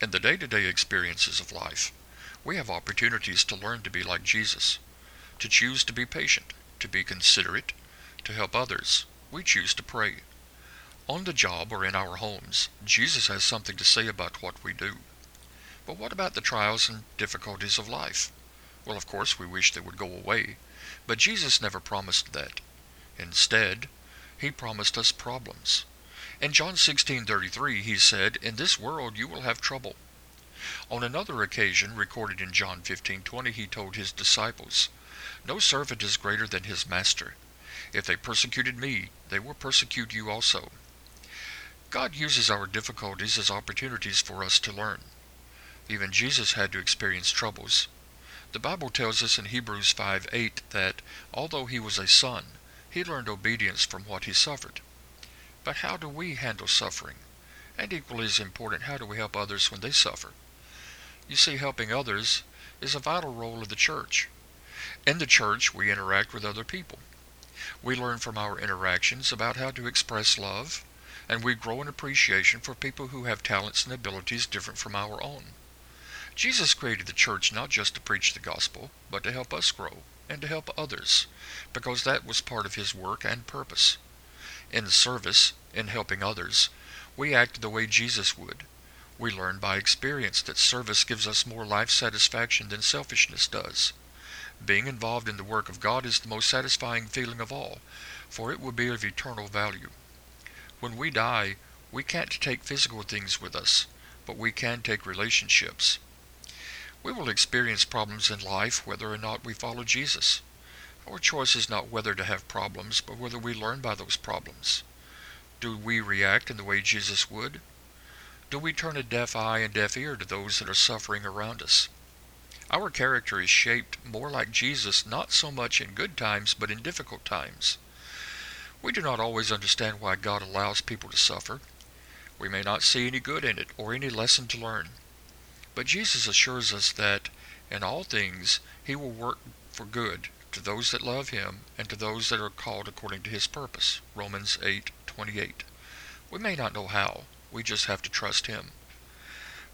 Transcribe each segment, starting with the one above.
In the day-to-day experiences of life, we have opportunities to learn to be like Jesus, to choose to be patient, to be considerate, to help others. We choose to pray. On the job or in our homes, Jesus has something to say about what we do. But what about the trials and difficulties of life? Well, of course, we wish they would go away, but Jesus never promised that. Instead, he promised us problems. In John 16:33 he said, "In this world you will have trouble." On another occasion recorded in John 15:20 he told his disciples, "No servant is greater than his master. If they persecuted me, they will persecute you also." God uses our difficulties as opportunities for us to learn. Even Jesus had to experience troubles. The Bible tells us in Hebrews 5:8 that although he was a son, he learned obedience from what he suffered. But how do we handle suffering? And equally as important, how do we help others when they suffer? You see, helping others is a vital role of the church. In the church, we interact with other people. We learn from our interactions about how to express love, and we grow in appreciation for people who have talents and abilities different from our own. Jesus created the church not just to preach the gospel, but to help us grow and to help others, because that was part of his work and purpose. In service, in helping others, we act the way Jesus would. We learn by experience that service gives us more life satisfaction than selfishness does. Being involved in the work of God is the most satisfying feeling of all, for it will be of eternal value. When we die, we can't take physical things with us, but we can take relationships. We will experience problems in life whether or not we follow Jesus. Our choice is not whether to have problems, but whether we learn by those problems. Do we react in the way Jesus would? Do we turn a deaf eye and deaf ear to those that are suffering around us? Our character is shaped more like Jesus not so much in good times but in difficult times. We do not always understand why God allows people to suffer. We may not see any good in it or any lesson to learn. But Jesus assures us that in all things he will work for good to those that love him and to those that are called according to his purpose. Romans 8:28. We may not know how. We just have to trust him.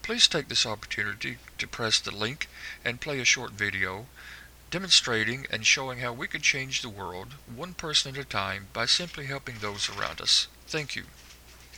Please take this opportunity to press the link and play a short video demonstrating and showing how we can change the world one person at a time by simply helping those around us. Thank you.